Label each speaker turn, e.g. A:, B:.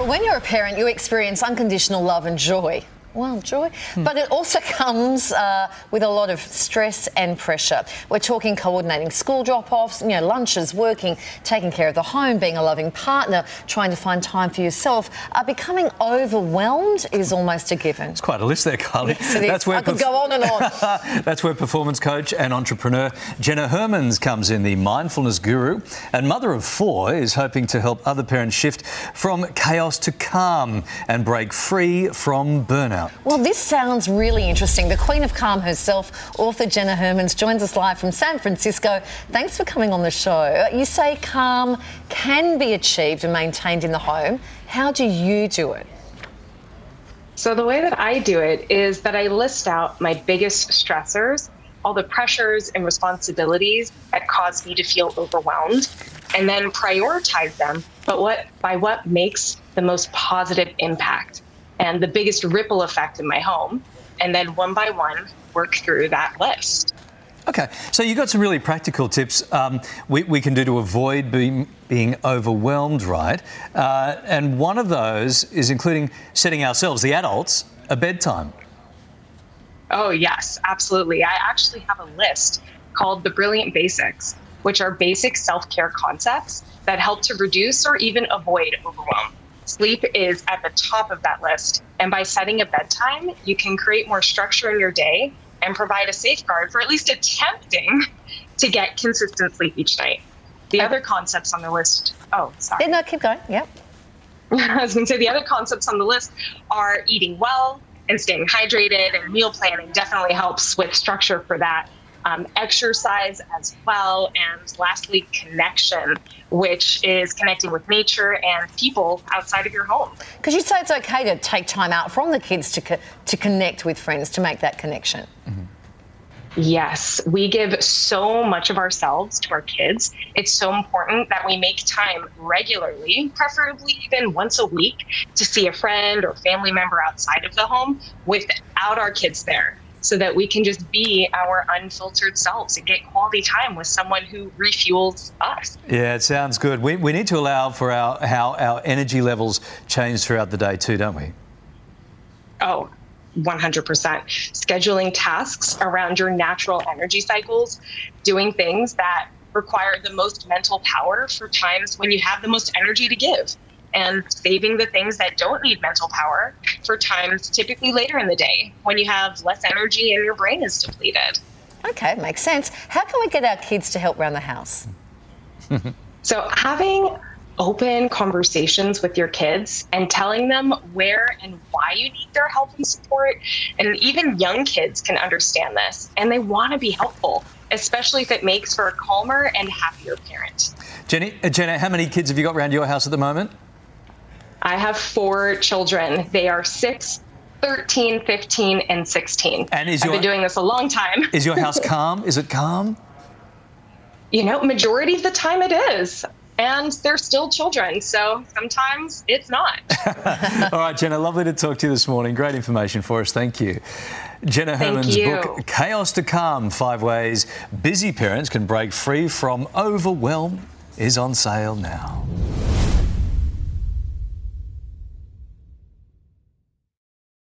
A: When you're a parent, you experience unconditional love and joy. Well, joy. But it also comes uh, with a lot of stress and pressure. We're talking coordinating school drop offs, you know, lunches, working, taking care of the home, being a loving partner, trying to find time for yourself. Uh, becoming overwhelmed is almost a given.
B: It's quite a list there, Carly.
A: Yes, it is. I could go on and on.
B: That's where performance coach and entrepreneur Jenna Hermans comes in, the mindfulness guru and mother of four, is hoping to help other parents shift from chaos to calm and break free from burnout.
A: Well, this sounds really interesting. The Queen of Calm herself, author Jenna Hermans, joins us live from San Francisco. Thanks for coming on the show. Uh, you say calm can be achieved and maintained in the home. How do you do it?
C: So, the way that I do it is that I list out my biggest stressors, all the pressures and responsibilities that cause me to feel overwhelmed, and then prioritize them, but what by what makes the most positive impact and the biggest ripple effect in my home. And then one by one, work through that list.
B: Okay, so you got some really practical tips um, we, we, can do to avoid being, being overwhelmed, right? Uh, and one of those is including setting ourselves, the adults, a bedtime.
C: Oh, yes, absolutely. I actually have a list called the Brilliant Basics, which are basic self care concepts that help to reduce or even avoid overwhelm. Sleep is at the top of that list. And by setting a bedtime, you can create more structure in your day and provide a safeguard for at least attempting to get consistent sleep each night. The other concepts on the list, oh, sorry.
A: No, keep going. Yep.
C: I was going to say the other concepts on the list are eating well and staying hydrated, and meal planning definitely helps with structure for that um, exercise as well, and lastly, connection, which is connecting with nature and people outside of your home.
A: Because you say it's okay to take time out from the kids to, co- to connect with friends, to make that connection. Mm-hmm.
C: Yes, we give so much of ourselves to our kids. It's so important that we make time regularly, preferably even once a week, to see a friend or family member outside of the home without our kids there so that we can just be our unfiltered selves and get quality time with someone who refuels us.
B: Yeah, it sounds good. We, we need to allow for our how our energy levels change throughout the day too, don't we?
C: Oh, 100%. Scheduling tasks around your natural energy cycles, doing things that require the most mental power for times when you have the most energy to give and saving the things that don't need mental power for times typically later in the day when you have less energy and your brain is depleted.
A: Okay, makes sense. How can we get our kids to help around the house?
C: so, having open conversations with your kids and telling them where and why you need their help and support. And even young kids can understand this and they want to be helpful, especially if it makes for a calmer and happier parent.
B: Jenny, uh, Jenna, how many kids have you got around your house at the moment?
C: I have four children. They are six, 13, 15, and 16. And is I've your, been doing this a long time.
B: is your house calm? Is it calm?
C: You know, majority of the time it is. And they're still children, so sometimes it's not.
B: All right, Jenna, lovely to talk to you this morning. Great information for us. Thank you. Jenna Hermans' book, Chaos to Calm Five Ways Busy Parents Can Break Free from Overwhelm, is on sale now.